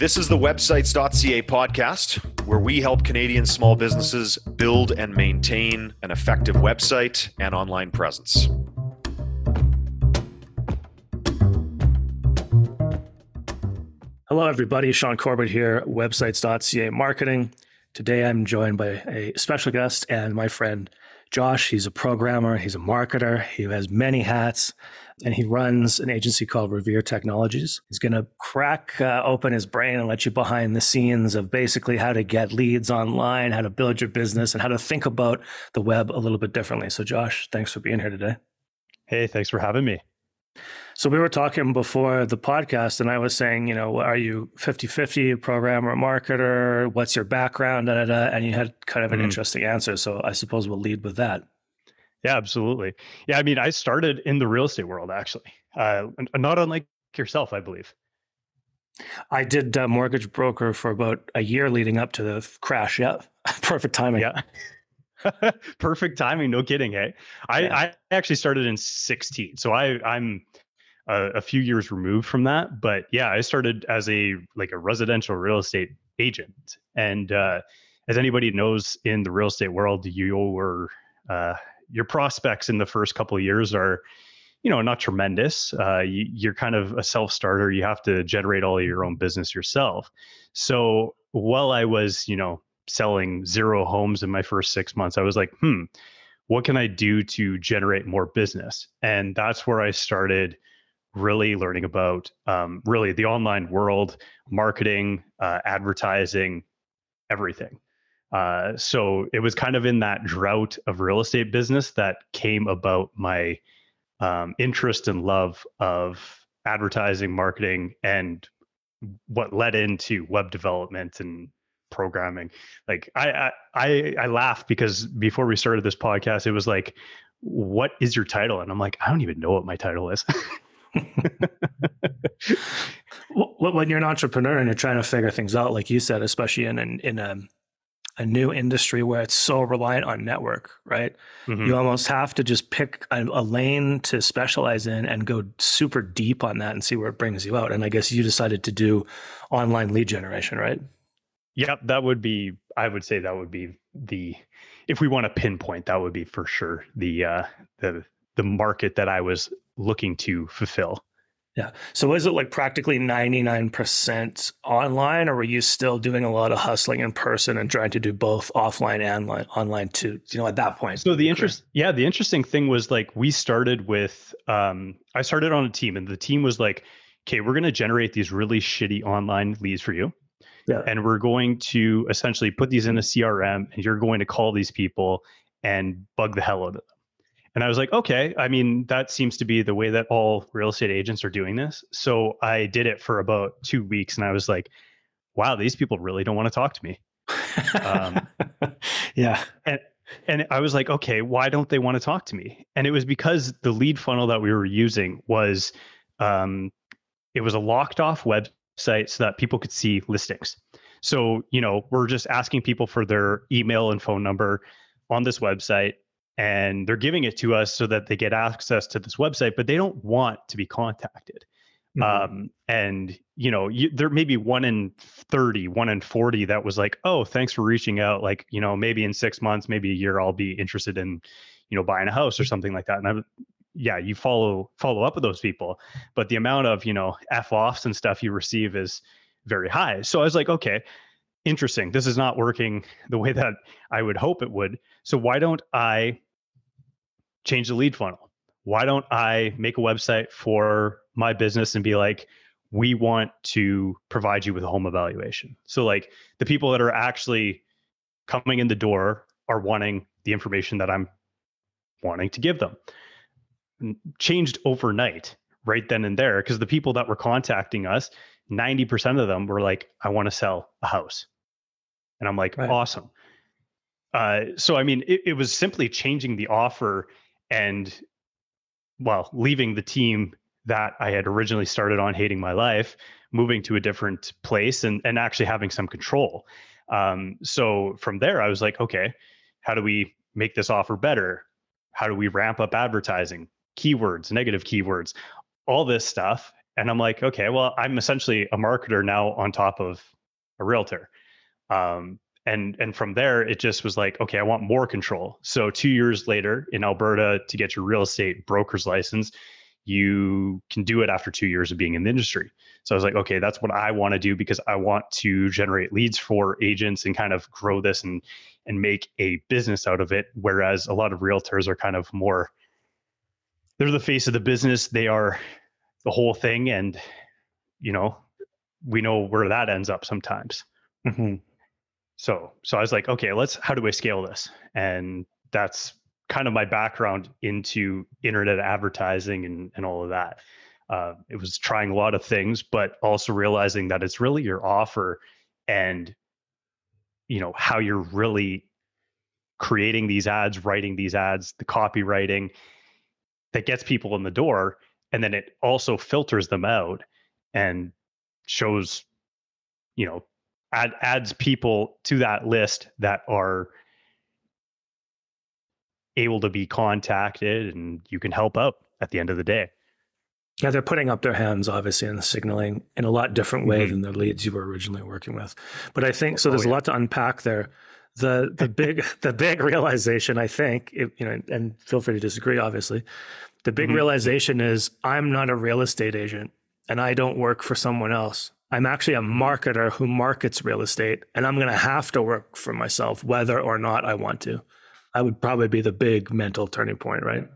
This is the websites.ca podcast, where we help Canadian small businesses build and maintain an effective website and online presence. Hello, everybody. Sean Corbett here, websites.ca marketing. Today I'm joined by a special guest and my friend Josh. He's a programmer, he's a marketer, he has many hats, and he runs an agency called Revere Technologies. He's going to crack uh, open his brain and let you behind the scenes of basically how to get leads online, how to build your business, and how to think about the web a little bit differently. So, Josh, thanks for being here today. Hey, thanks for having me. So we were talking before the podcast, and I was saying, you know, are you 50 50 programmer, marketer? What's your background? Da, da, da, and you had kind of an mm-hmm. interesting answer. So I suppose we'll lead with that. Yeah, absolutely. Yeah, I mean, I started in the real estate world actually, uh, not unlike yourself, I believe. I did uh, mortgage broker for about a year leading up to the crash. Yeah, perfect timing. Yeah. Perfect timing, no kidding. Hey, I, yeah. I actually started in 16, so I I'm a, a, few years removed from that. But yeah, I started as a like a residential real estate agent, and uh, as anybody knows in the real estate world, your uh, your prospects in the first couple years are you know not tremendous uh, you, are kind of a self-starter you have to generate all your own business yourself so while i was you know selling zero homes in my first six months, I was like, hmm, what can I do to generate more business? And that's where I started really learning about um, really the online world, marketing, uh, advertising, everything. Uh, so it was kind of in that drought of real estate business that came about my um, interest and love of advertising, marketing, and what led into web development and programming. Like I, I I laugh because before we started this podcast, it was like, "What is your title?" And I'm like, I don't even know what my title is. well, when you're an entrepreneur and you're trying to figure things out, like you said, especially in in, in a a new industry where it's so reliant on network, right? Mm-hmm. You almost have to just pick a, a, lane to specialize in and go super deep on that and see where it brings you out. And I guess you decided to do online lead generation, right? Yep, that would be. I would say that would be the. If we want to pinpoint, that would be for sure the uh, the the market that I was looking to fulfill. Yeah. So is it like practically 99% online or were you still doing a lot of hustling in person and trying to do both offline and online, online too, you know, at that point? So the interest, yeah, the interesting thing was like we started with, um, I started on a team and the team was like, okay, we're going to generate these really shitty online leads for you. Yeah. And we're going to essentially put these in a CRM and you're going to call these people and bug the hell out of them. And I was like, okay, I mean, that seems to be the way that all real estate agents are doing this. So I did it for about two weeks and I was like, wow, these people really don't want to talk to me. um, yeah. And, and I was like, okay, why don't they want to talk to me? And it was because the lead funnel that we were using was, um, it was a locked off website so that people could see listings. So, you know, we're just asking people for their email and phone number on this website and they're giving it to us so that they get access to this website, but they don't want to be contacted. Mm-hmm. Um, and you know, you, there may be one in 30, one in 40 that was like, oh, thanks for reaching out. Like, you know, maybe in six months, maybe a year, I'll be interested in, you know, buying a house or something like that. And I, yeah, you follow follow up with those people, but the amount of you know f offs and stuff you receive is very high. So I was like, okay, interesting. This is not working the way that I would hope it would. So why don't I change the lead funnel? Why don't I make a website for my business and be like, we want to provide you with a home evaluation. So like the people that are actually coming in the door are wanting the information that I'm wanting to give them changed overnight right then and there because the people that were contacting us 90% of them were like i want to sell a house and i'm like right. awesome uh, so i mean it, it was simply changing the offer and well leaving the team that i had originally started on hating my life moving to a different place and, and actually having some control um, so from there i was like okay how do we make this offer better how do we ramp up advertising keywords, negative keywords, all this stuff. And I'm like, okay, well, I'm essentially a marketer now on top of a realtor. Um, and and from there, it just was like, okay, I want more control. So two years later in Alberta, to get your real estate broker's license, you can do it after two years of being in the industry. So I was like, okay, that's what I want to do because I want to generate leads for agents and kind of grow this and and make a business out of it. Whereas a lot of realtors are kind of more they're the face of the business. They are the whole thing. And, you know, we know where that ends up sometimes. Mm-hmm. So, so I was like, okay, let's, how do I scale this? And that's kind of my background into internet advertising and, and all of that. Uh, it was trying a lot of things, but also realizing that it's really your offer and, you know, how you're really creating these ads, writing these ads, the copywriting, that gets people in the door and then it also filters them out and shows you know add, adds people to that list that are able to be contacted and you can help out at the end of the day yeah they're putting up their hands obviously and signaling in a lot different way mm-hmm. than the leads you were originally working with but i think so there's oh, yeah. a lot to unpack there the the big the big realization i think it, you know and feel free to disagree obviously the big mm-hmm. realization is i'm not a real estate agent and i don't work for someone else i'm actually a marketer who markets real estate and i'm going to have to work for myself whether or not i want to i would probably be the big mental turning point right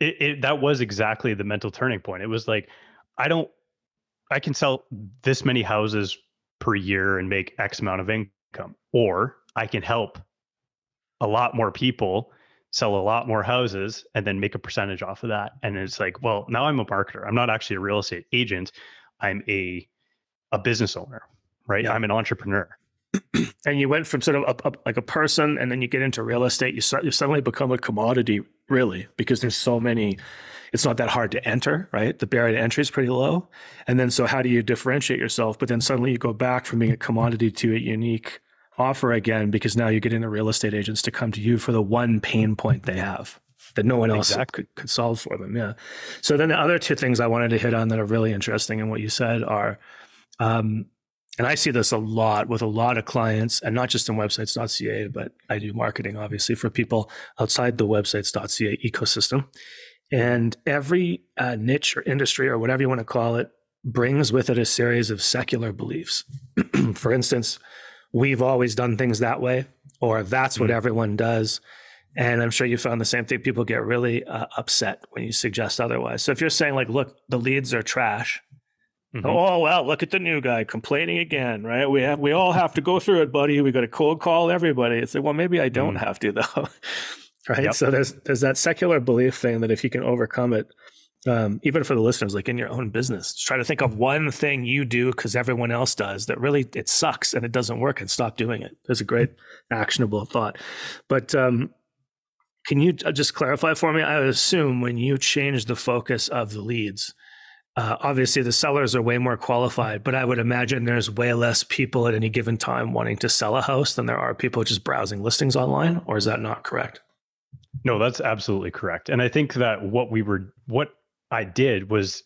it, it that was exactly the mental turning point it was like i don't i can sell this many houses per year and make x amount of income or I can help a lot more people sell a lot more houses and then make a percentage off of that. And it's like, well, now I'm a marketer. I'm not actually a real estate agent. I'm a a business owner, right? Yeah. I'm an entrepreneur. and you went from sort of a, a, like a person, and then you get into real estate. You start, you suddenly become a commodity, really, because there's so many. It's not that hard to enter, right? The barrier to entry is pretty low, and then so how do you differentiate yourself? But then suddenly you go back from being a commodity to a unique offer again because now you're getting the real estate agents to come to you for the one pain point they have that no one else exactly. could, could solve for them. Yeah. So then the other two things I wanted to hit on that are really interesting in what you said are, um, and I see this a lot with a lot of clients, and not just in websites.ca, but I do marketing obviously for people outside the websites.ca ecosystem. And every uh, niche or industry or whatever you want to call it brings with it a series of secular beliefs. for instance, we've always done things that way, or that's what mm-hmm. everyone does. And I'm sure you found the same thing. People get really uh, upset when you suggest otherwise. So if you're saying like, look, the leads are trash. Mm-hmm. Oh well, look at the new guy complaining again, right? We have we all have to go through it, buddy. We got to cold call everybody. It's like, well, maybe I don't mm-hmm. have to though, right? Yep. So there's there's that secular belief thing that if you can overcome it, um, even for the listeners, like in your own business, just try to think of one thing you do because everyone else does that really it sucks and it doesn't work and stop doing it. There's a great actionable thought. But um, can you uh, just clarify for me? I would assume when you change the focus of the leads, uh, obviously the sellers are way more qualified, but I would imagine there's way less people at any given time wanting to sell a house than there are people just browsing listings online. Or is that not correct? No, that's absolutely correct. And I think that what we were, what I did was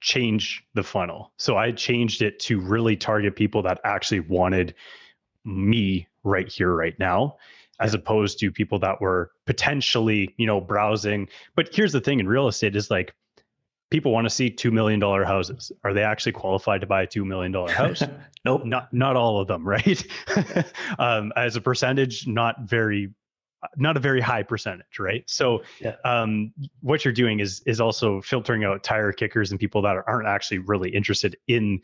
change the funnel. So I changed it to really target people that actually wanted me right here, right now, as opposed to people that were potentially, you know, browsing. But here's the thing in real estate is like people want to see $2 million houses. Are they actually qualified to buy a $2 million house? nope. Not, not all of them, right? um, as a percentage, not very not a very high percentage, right? So, yeah. um, what you're doing is is also filtering out tire kickers and people that aren't actually really interested in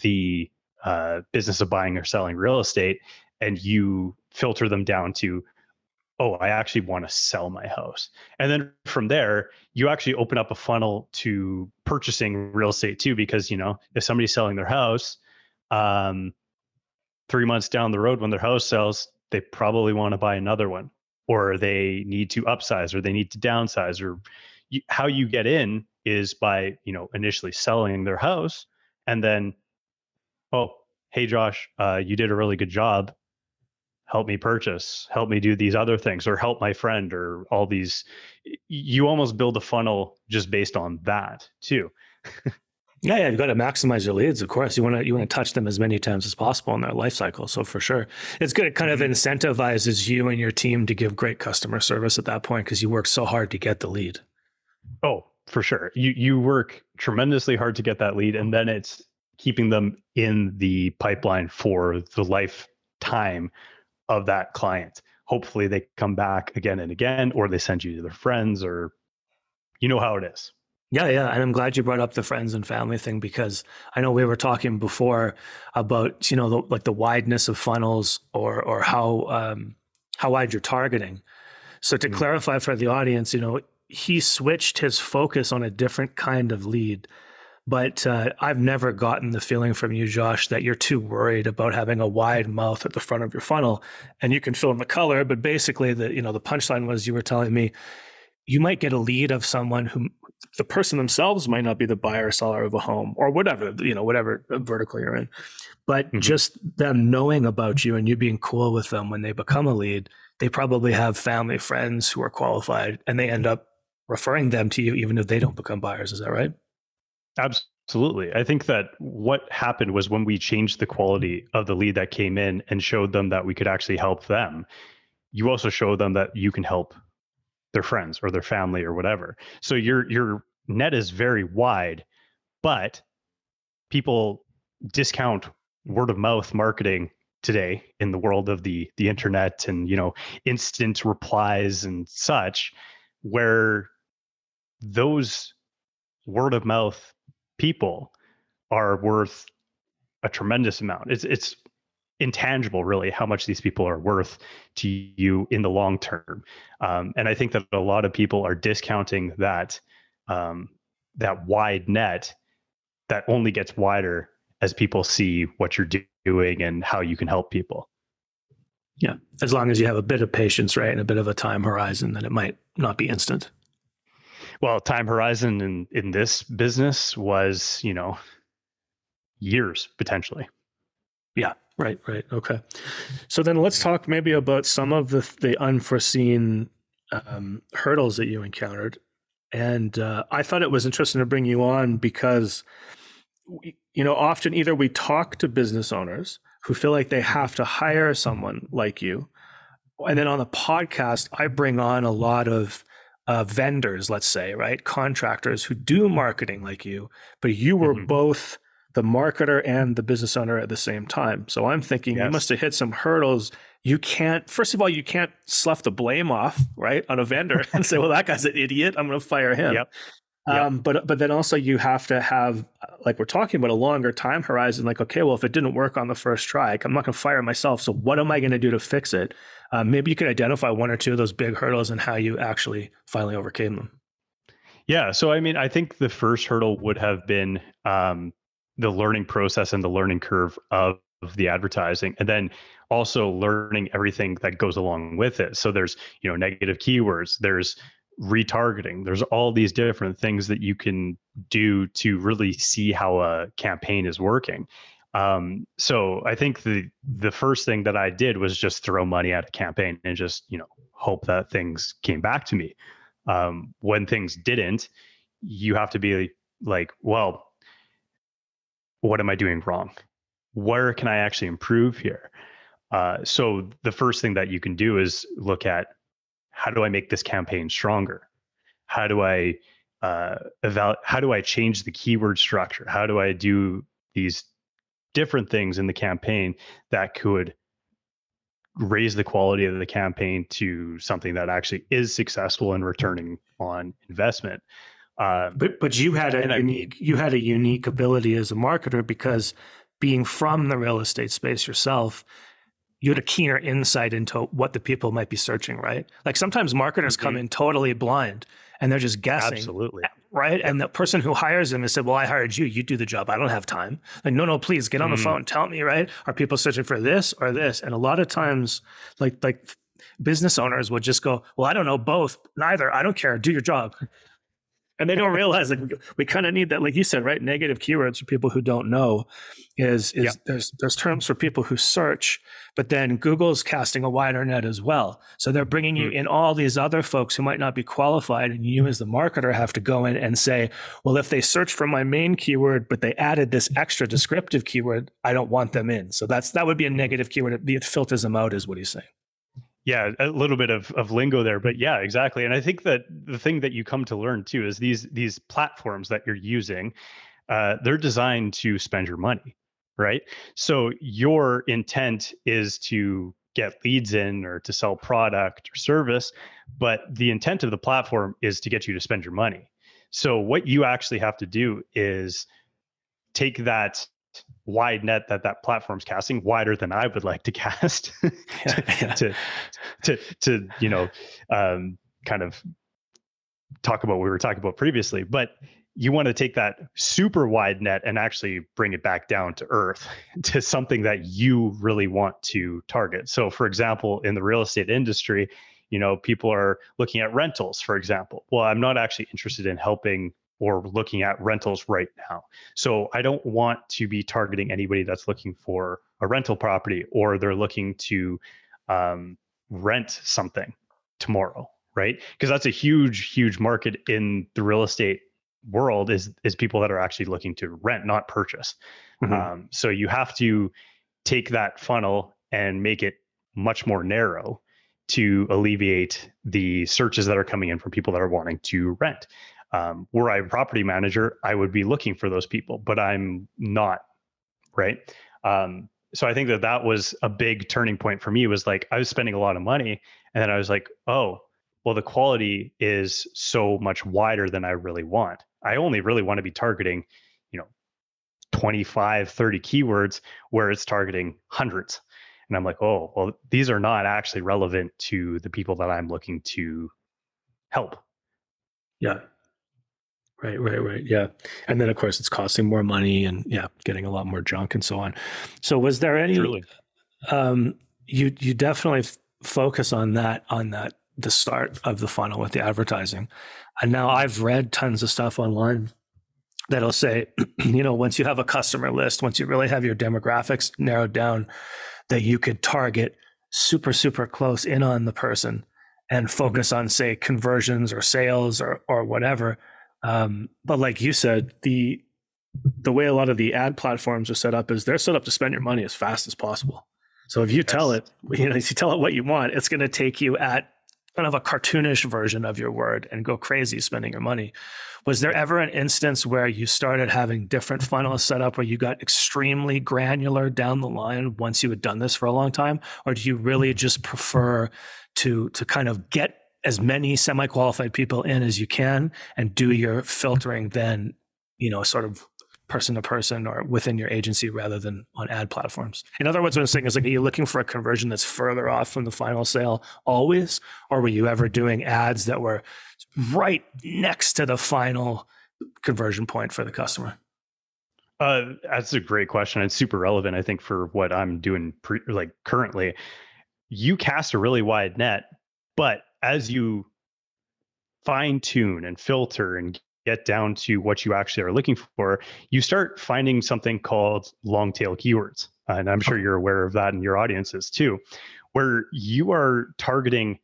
the uh, business of buying or selling real estate, and you filter them down to, oh, I actually want to sell my house, and then from there, you actually open up a funnel to purchasing real estate too, because you know if somebody's selling their house, um, three months down the road when their house sells, they probably want to buy another one or they need to upsize or they need to downsize or you, how you get in is by you know initially selling their house and then oh hey josh uh, you did a really good job help me purchase help me do these other things or help my friend or all these you almost build a funnel just based on that too Yeah, yeah, you've got to maximize your leads. Of course, you want to you want to touch them as many times as possible in their life cycle. So for sure, it's good. It kind of mm-hmm. incentivizes you and your team to give great customer service at that point because you work so hard to get the lead. Oh, for sure. You you work tremendously hard to get that lead, and then it's keeping them in the pipeline for the lifetime of that client. Hopefully, they come back again and again, or they send you to their friends, or you know how it is. Yeah, yeah. And I'm glad you brought up the friends and family thing because I know we were talking before about, you know, the, like the wideness of funnels or or how um, how wide you're targeting. So to mm-hmm. clarify for the audience, you know, he switched his focus on a different kind of lead. But uh, I've never gotten the feeling from you, Josh, that you're too worried about having a wide mouth at the front of your funnel. And you can fill in the color, but basically, the you know the punchline was you were telling me you might get a lead of someone who the person themselves might not be the buyer or seller of a home or whatever, you know, whatever vertical you're in. But mm-hmm. just them knowing about you and you being cool with them when they become a lead, they probably have family, friends who are qualified and they end up referring them to you even if they don't become buyers. Is that right? Absolutely. I think that what happened was when we changed the quality of the lead that came in and showed them that we could actually help them, you also show them that you can help their friends or their family or whatever. So your your net is very wide, but people discount word of mouth marketing today in the world of the the internet and you know instant replies and such where those word of mouth people are worth a tremendous amount. It's it's intangible really how much these people are worth to you in the long term. Um, and i think that a lot of people are discounting that um, that wide net that only gets wider as people see what you're doing and how you can help people. Yeah as long as you have a bit of patience right and a bit of a time horizon then it might not be instant well time horizon in in this business was you know years potentially yeah Right, right. Okay. So then let's talk maybe about some of the the unforeseen um, hurdles that you encountered. And uh, I thought it was interesting to bring you on because, we, you know, often either we talk to business owners who feel like they have to hire someone like you, and then on the podcast, I bring on a lot of uh, vendors, let's say, right, contractors who do marketing like you, but you were mm-hmm. both the marketer and the business owner at the same time. So I'm thinking yes. you must have hit some hurdles. You can't, first of all, you can't slough the blame off, right, on a vendor and say, well, that guy's an idiot. I'm going to fire him. Yep. Um, but but then also you have to have like we're talking about a longer time horizon. Like okay, well if it didn't work on the first try, I'm not going to fire myself. So what am I going to do to fix it? Um, maybe you could identify one or two of those big hurdles and how you actually finally overcame them. Yeah. So I mean, I think the first hurdle would have been um, the learning process and the learning curve of, of the advertising and then also learning everything that goes along with it so there's you know negative keywords there's retargeting there's all these different things that you can do to really see how a campaign is working um, so i think the the first thing that i did was just throw money at a campaign and just you know hope that things came back to me um, when things didn't you have to be like well what am I doing wrong? Where can I actually improve here? Uh, so the first thing that you can do is look at how do I make this campaign stronger? How do I uh, eval- How do I change the keyword structure? How do I do these different things in the campaign that could raise the quality of the campaign to something that actually is successful in returning on investment? Uh, but but you had a unique I, you had a unique ability as a marketer because being from the real estate space yourself, you had a keener insight into what the people might be searching, right? Like sometimes marketers mm-hmm. come in totally blind and they're just guessing. Absolutely. Right. And the person who hires them has said, Well, I hired you, you do the job. I don't have time. Like, no, no, please get on mm. the phone, tell me, right? Are people searching for this or this? And a lot of times, like like business owners would just go, Well, I don't know both, neither. I don't care. Do your job and they don't realize like we, we kind of need that, like you said, right? Negative keywords for people who don't know is is yeah. there's there's terms for people who search, but then Google's casting a wider net as well. So they're bringing you mm. in all these other folks who might not be qualified, and you as the marketer have to go in and say, well, if they search for my main keyword, but they added this extra descriptive keyword, I don't want them in. So that's that would be a negative keyword. It filters them out, is what he's saying yeah a little bit of, of lingo there but yeah exactly. And i think that the thing that you come to learn too is these these platforms that you're using uh, they're designed to spend your money right? So your intent is to get leads in or to sell product or service but the intent of the platform is to get you to spend your money. So what you actually have to do is take that wide net that that platform's casting wider than I would like to cast to, to, to, to, you know, um, kind of talk about what we were talking about previously, but you want to take that super wide net and actually bring it back down to earth to something that you really want to target. So for example, in the real estate industry, you know, people are looking at rentals, for example. Well, I'm not actually interested in helping or looking at rentals right now. So I don't want to be targeting anybody that's looking for a rental property or they're looking to um, rent something tomorrow, right? Because that's a huge, huge market in the real estate world is is people that are actually looking to rent, not purchase. Mm-hmm. Um, so you have to take that funnel and make it much more narrow to alleviate the searches that are coming in from people that are wanting to rent. Um, were I a property manager, I would be looking for those people, but I'm not, right? Um, so I think that that was a big turning point for me. Was like I was spending a lot of money, and then I was like, oh, well, the quality is so much wider than I really want. I only really want to be targeting, you know, 25, 30 keywords where it's targeting hundreds. And I'm like, oh, well, these are not actually relevant to the people that I'm looking to help. Yeah. Right, right, right. Yeah. And then of course it's costing more money and yeah, getting a lot more junk and so on. So was there any Truly. um you you definitely f- focus on that on that the start of the funnel with the advertising. And now I've read tons of stuff online that'll say, you know, once you have a customer list, once you really have your demographics narrowed down, that you could target super, super close in on the person and focus on, say, conversions or sales or or whatever um, but like you said, the the way a lot of the ad platforms are set up is they're set up to spend your money as fast as possible. So if you yes. tell it, you know, if you tell it what you want, it's going to take you at kind of a cartoonish version of your word and go crazy spending your money. Was there ever an instance where you started having different funnels set up where you got extremely granular down the line once you had done this for a long time? Or do you really just prefer to to kind of get as many semi-qualified people in as you can and do your filtering then you know sort of person to person or within your agency rather than on ad platforms in other words what i'm saying is like are you looking for a conversion that's further off from the final sale always or were you ever doing ads that were right next to the final conversion point for the customer uh, that's a great question. It's super relevant, I think, for what I'm doing pre- like currently. You cast a really wide net, but as you fine tune and filter and get down to what you actually are looking for, you start finding something called long tail keywords. And I'm sure you're aware of that in your audiences too, where you are targeting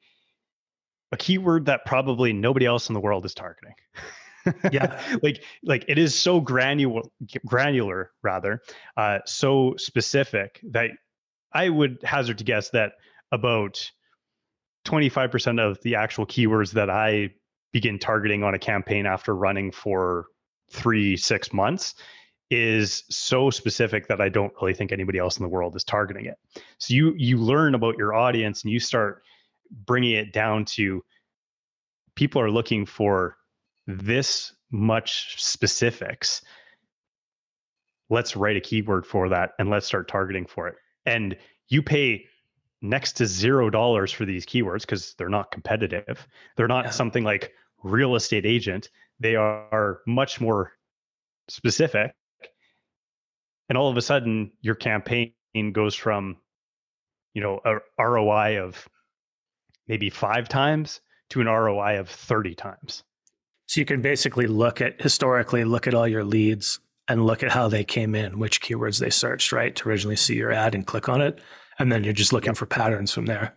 a keyword that probably nobody else in the world is targeting. yeah like like it is so granular granular rather uh so specific that i would hazard to guess that about 25% of the actual keywords that I begin targeting on a campaign after running for three, six months is so specific that I don't really think anybody else in the world is targeting it. So you you learn about your audience and you start bringing it down to people are looking for this much specifics. Let's write a keyword for that and let's start targeting for it. And you pay next to zero dollars for these keywords because they're not competitive. They're not yeah. something like real estate agent. They are much more specific. And all of a sudden, your campaign goes from, you know, a ROI of maybe five times to an ROI of 30 times. So you can basically look at historically look at all your leads and look at how they came in, which keywords they searched, right? To originally see your ad and click on it. And then you're just looking for patterns from there.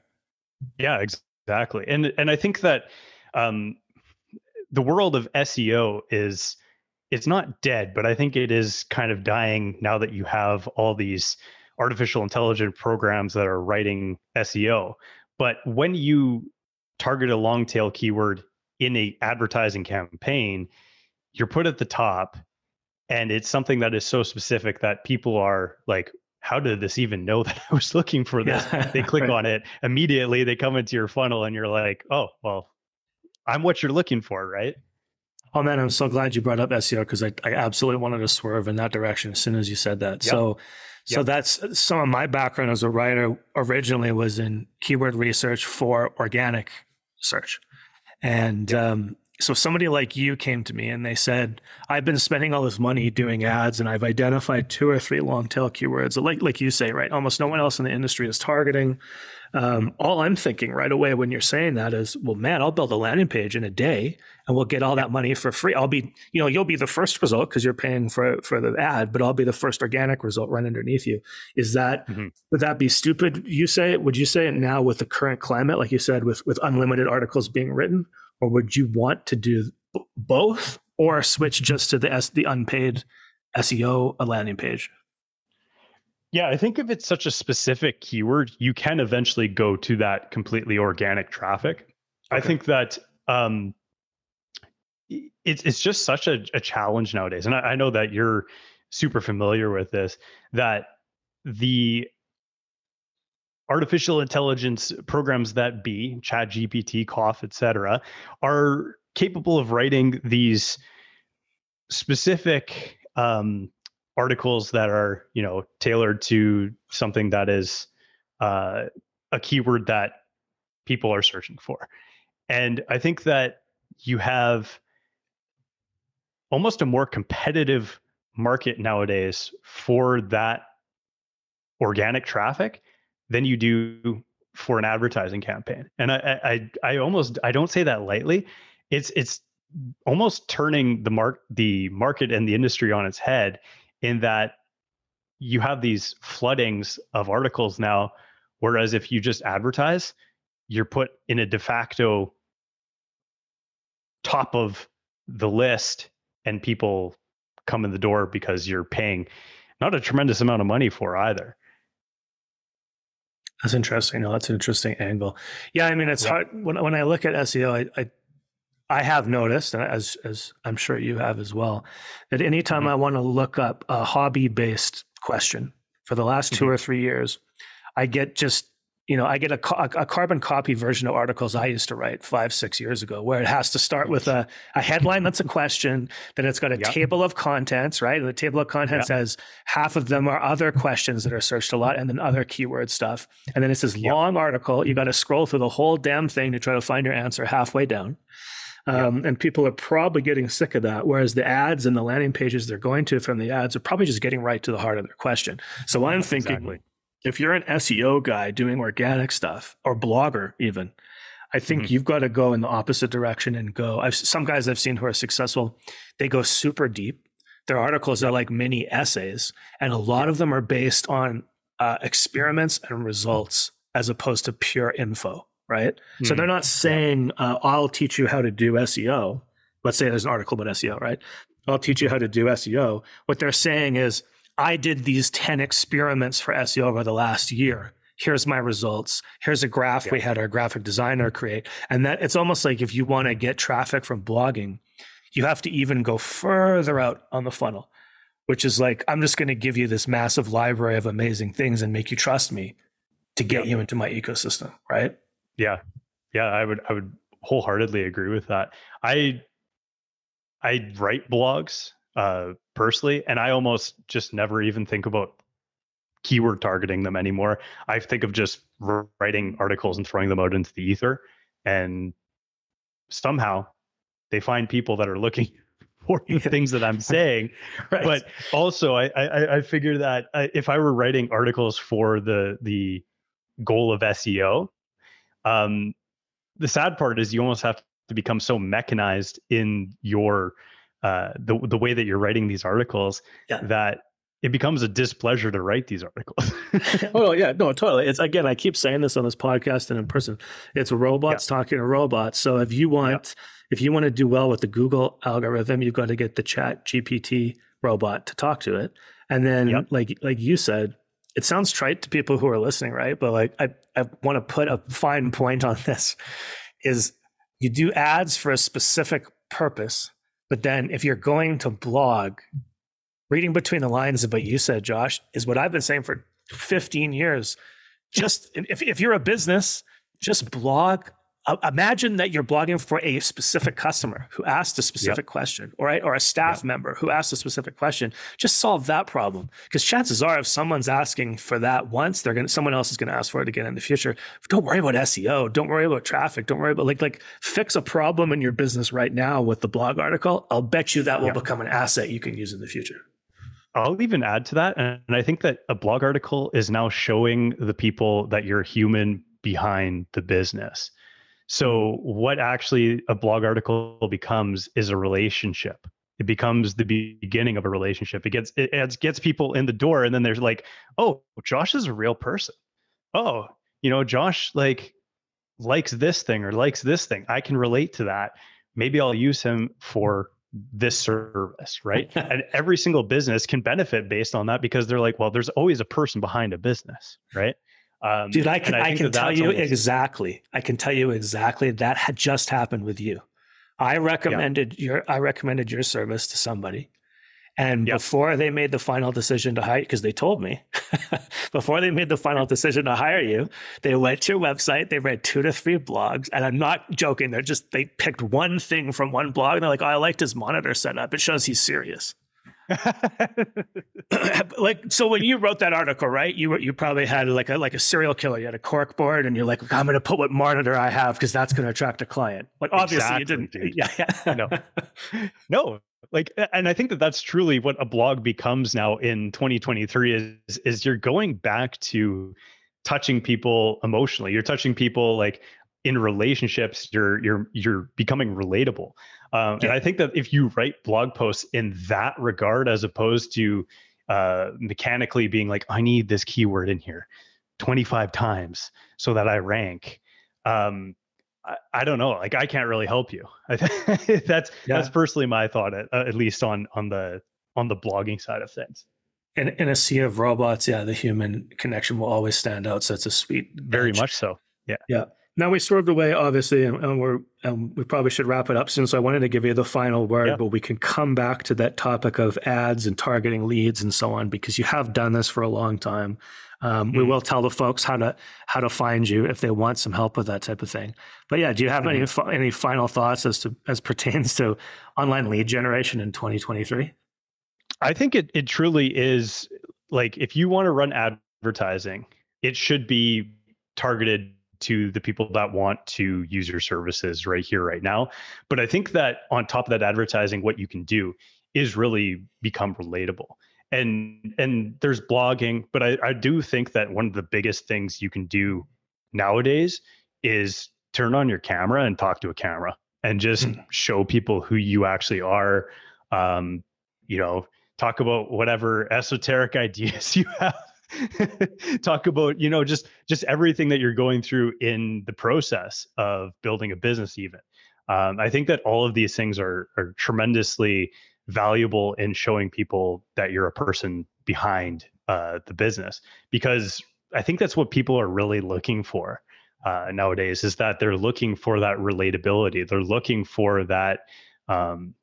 Yeah, exactly. And and I think that um, the world of SEO is it's not dead, but I think it is kind of dying now that you have all these artificial intelligence programs that are writing SEO. But when you target a long tail keyword in a advertising campaign, you're put at the top and it's something that is so specific that people are like how did this even know that I was looking for this? Yeah. they click right. on it immediately, they come into your funnel and you're like, "Oh, well, I'm what you're looking for, right?" Oh man, I'm so glad you brought up SEO because I, I absolutely wanted to swerve in that direction as soon as you said that. Yep. So so that's some of my background as a writer originally was in keyword research for organic search. And yep. um, so somebody like you came to me and they said, I've been spending all this money doing ads and I've identified two or three long tail keywords. Like like you say, right? Almost no one else in the industry is targeting. Um, all I'm thinking right away when you're saying that is, well, man, I'll build a landing page in a day and we'll get all that money for free. I'll be, you know, you'll be the first result because you're paying for for the ad, but I'll be the first organic result right underneath you. Is that mm-hmm. would that be stupid? You say it? Would you say it now with the current climate, like you said, with with unlimited articles being written, or would you want to do both, or switch just to the S, the unpaid SEO landing page? Yeah, I think if it's such a specific keyword, you can eventually go to that completely organic traffic. Okay. I think that um, it's it's just such a, a challenge nowadays, and I, I, know that you're super familiar with this. That the artificial intelligence programs that be Chat GPT, Cough, etc., are capable of writing these specific um, articles that are you know tailored to something that is uh, a keyword that people are searching for and i think that you have almost a more competitive market nowadays for that organic traffic than you do for an advertising campaign. And i i i almost i don't say that lightly. It's it's almost turning the mark the market and the industry on its head in that you have these floodings of articles now whereas if you just advertise you're put in a de facto top of the list and people come in the door because you're paying not a tremendous amount of money for either that's interesting no that's an interesting angle yeah i mean it's yeah. hard when, when i look at seo I, I I have noticed, and as as I'm sure you have as well, that anytime mm-hmm. I want to look up a hobby based question for the last mm-hmm. two or three years, I get just you know I get a, a, carbon copy version of articles I used to write five six years ago, where it has to start with a, a headline that's a question, then it's got a yep. table of contents, right? And the table of contents yep. says half of them are other questions that are searched a lot, and then other keyword stuff, and then it's this yep. long article. You got to scroll through the whole damn thing to try to find your answer halfway down. Um, And people are probably getting sick of that. Whereas the ads and the landing pages they're going to from the ads are probably just getting right to the heart of their question. So I'm thinking exactly. If you're an SEO guy doing organic stuff or blogger, even, I think mm-hmm. you've got to go in the opposite direction and go. I've, some guys I've seen who are successful, they go super deep. Their articles are like mini essays, and a lot of them are based on uh, experiments and results as opposed to pure info right? Mm-hmm. So they're hmm. not saying, uh, I'll teach you how to do SEO. Let's say there's an article about SEO, right? I'll teach you how to do SEO. What they're saying is, I did these 10 experiments for SEO over the last year. Here's my results. Here's a graph yeah. we had our graphic designer create. And that it's almost like if you want to get traffic from blogging, you have to even go further out on the funnel, which is like, I'm just going to give you this massive library of amazing things and make you trust me to get yeah. you into my ecosystem, right? Yeah. Yeah, I would I would wholeheartedly agree with that. I I write blogs uh personally and I almost just never even think about keyword targeting them anymore. I think of just writing articles and throwing them out into the ether and somehow they find people that are looking for the things that I'm saying. right. But also, I, I I figure that uh, if I were writing articles for the the goal of SEO, um, the sad part is you almost have to become so mechanized in your uh, the the way that you're writing these articles yeah. that it becomes a displeasure to write these articles. oh yeah, no, totally. It's again, I keep saying this on this podcast and in person. It's robots yeah. talking to robots. So if you want, yeah. if you want to do well with the Google algorithm, you've got to get the Chat GPT robot to talk to it. And then, yep. like like you said, it sounds trite to people who are listening, right? But like, I I want to put a fine point on this: is you do ads for a specific purpose, but then if you're going to blog reading between the lines of what you said, Josh, is what I've been saying for 15 years. Just if, if you're a business, just blog. Uh, imagine that you're blogging for a specific customer who asked a specific yep. question, or, or a staff yep. member who asked a specific question. Just solve that problem. Because chances are, if someone's asking for that once, they're gonna someone else is gonna ask for it again in the future. Don't worry about SEO. Don't worry about traffic. Don't worry about like like fix a problem in your business right now with the blog article. I'll bet you that will yep. become an asset you can use in the future. I'll even add to that. And I think that a blog article is now showing the people that you're human behind the business. So, what actually a blog article becomes is a relationship. It becomes the beginning of a relationship. It gets it adds, gets people in the door, and then there's like, oh, Josh is a real person. Oh, you know, Josh like likes this thing or likes this thing. I can relate to that. Maybe I'll use him for this service, right? and every single business can benefit based on that because they're like, well, there's always a person behind a business, right? Um, Dude, I can I, I can tell you almost... exactly. I can tell you exactly that had just happened with you. I recommended yeah. your I recommended your service to somebody and yep. before they made the final decision to hire, because they told me, before they made the final decision to hire you, they went to your website, they read two to three blogs, and I'm not joking. They're just they picked one thing from one blog, and they're like, "Oh, I liked his monitor setup. It shows he's serious." like so when you wrote that article right you you probably had like a like a serial killer. You had a cork board and you're like i'm going to put what monitor i have because that's going to attract a client. Like obviously exactly, you didn't. Dude. yeah, yeah. no. No. Like and i think that that's truly what a blog becomes now in 2023 is is you're going back to touching people emotionally. You're touching people like in relationships. You're you're you're becoming relatable um, yeah. and i think that if you write blog posts in that regard as opposed to uh, mechanically being like i need this keyword in here 25 times so that i rank um, I, I don't know. Like I can't really help you. that's yeah. that's personally my thought, at, at least on on the on the blogging side of things. In, in a sea of robots, yeah, the human connection will always stand out. So it's a sweet, very much so. Yeah, yeah. Now we swerved away, obviously, and, and we're and we probably should wrap it up soon. So I wanted to give you the final word, yeah. but we can come back to that topic of ads and targeting leads and so on because you have done this for a long time. Um, mm-hmm. We will tell the folks how to how to find you if they want some help with that type of thing. But yeah, do you have mm-hmm. any any final thoughts as to as pertains to online lead generation in 2023? I think it it truly is like if you want to run advertising, it should be targeted to the people that want to use your services right here right now. But i think that on top of that advertising what you can do is really become relatable. And and there's blogging but I, I do think that one of the biggest things you can do nowadays is turn on your camera and talk to a camera and just mm. show people who you actually are. Um you know talk about whatever esoteric ideas you have talk about you know just just everything that you're going through in the process of building a business even um, i think that all of these things are are tremendously valuable in showing people that you're a person behind uh, the business because I think that's what people are really looking for uh, nowadays is that they're looking for that relatability. They're looking for that um,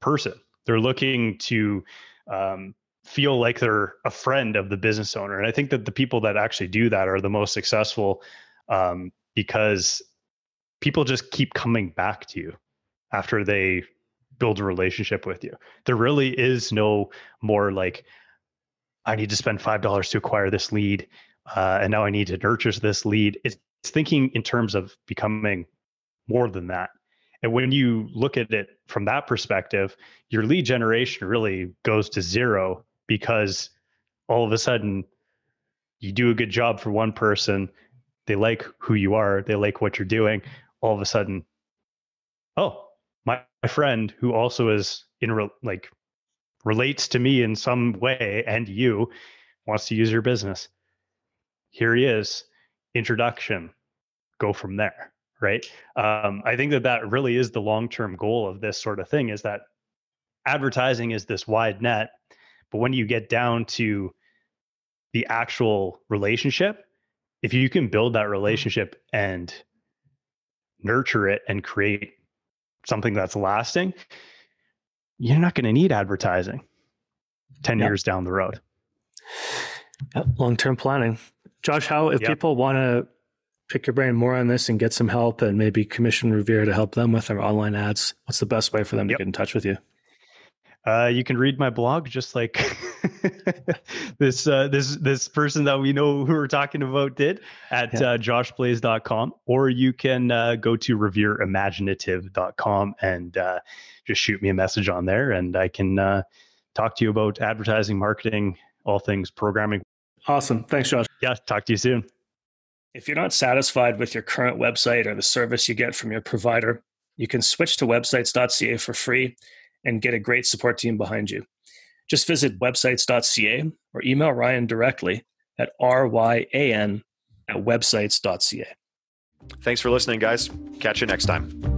person. They're looking to um, feel like they're a friend of the business owner. And I think that the people that actually do that are the most successful um, because people just keep coming back to you after they build a relationship with you. There really is no more like, I need to spend $5 to acquire this lead. Uh, and now I need to nurture this lead. It's, it's thinking in terms of becoming more than that. And when you look at it from that perspective, your lead generation really goes to zero because all of a sudden you do a good job for one person. They like who you are, they like what you're doing. All of a sudden, oh, my, my friend who also is in re- like relates to me in some way and you wants to use your business. Here he is, introduction, go from there, right? Um, I think that that really is the long term goal of this sort of thing is that advertising is this wide net, but when you get down to the actual relationship, if you can build that mm-hmm. relationship and nurture it and create something that's lasting, you're not going to need advertising 10 yep. years down the road. Yep. Long term planning. Josh, how, if yep. people want to pick your brain more on this and get some help and maybe commission Revere to help them with their online ads, what's the best way for them to get in touch with you? Uh, you can read my blog just like this uh, this this person that we know who we're talking about did at yeah. uh, joshblais.com or you can uh, go to revereimaginative.com and uh, just shoot me a message on there and I can uh, talk to you about advertising, marketing, all things programming. Awesome. Thanks, Josh. Yeah, talk to you soon. If you're not satisfied with your current website or the service you get from your provider, you can switch to websites.ca for free and get a great support team behind you. Just visit websites.ca or email Ryan directly at ryan at websites.ca. Thanks for listening, guys. Catch you next time.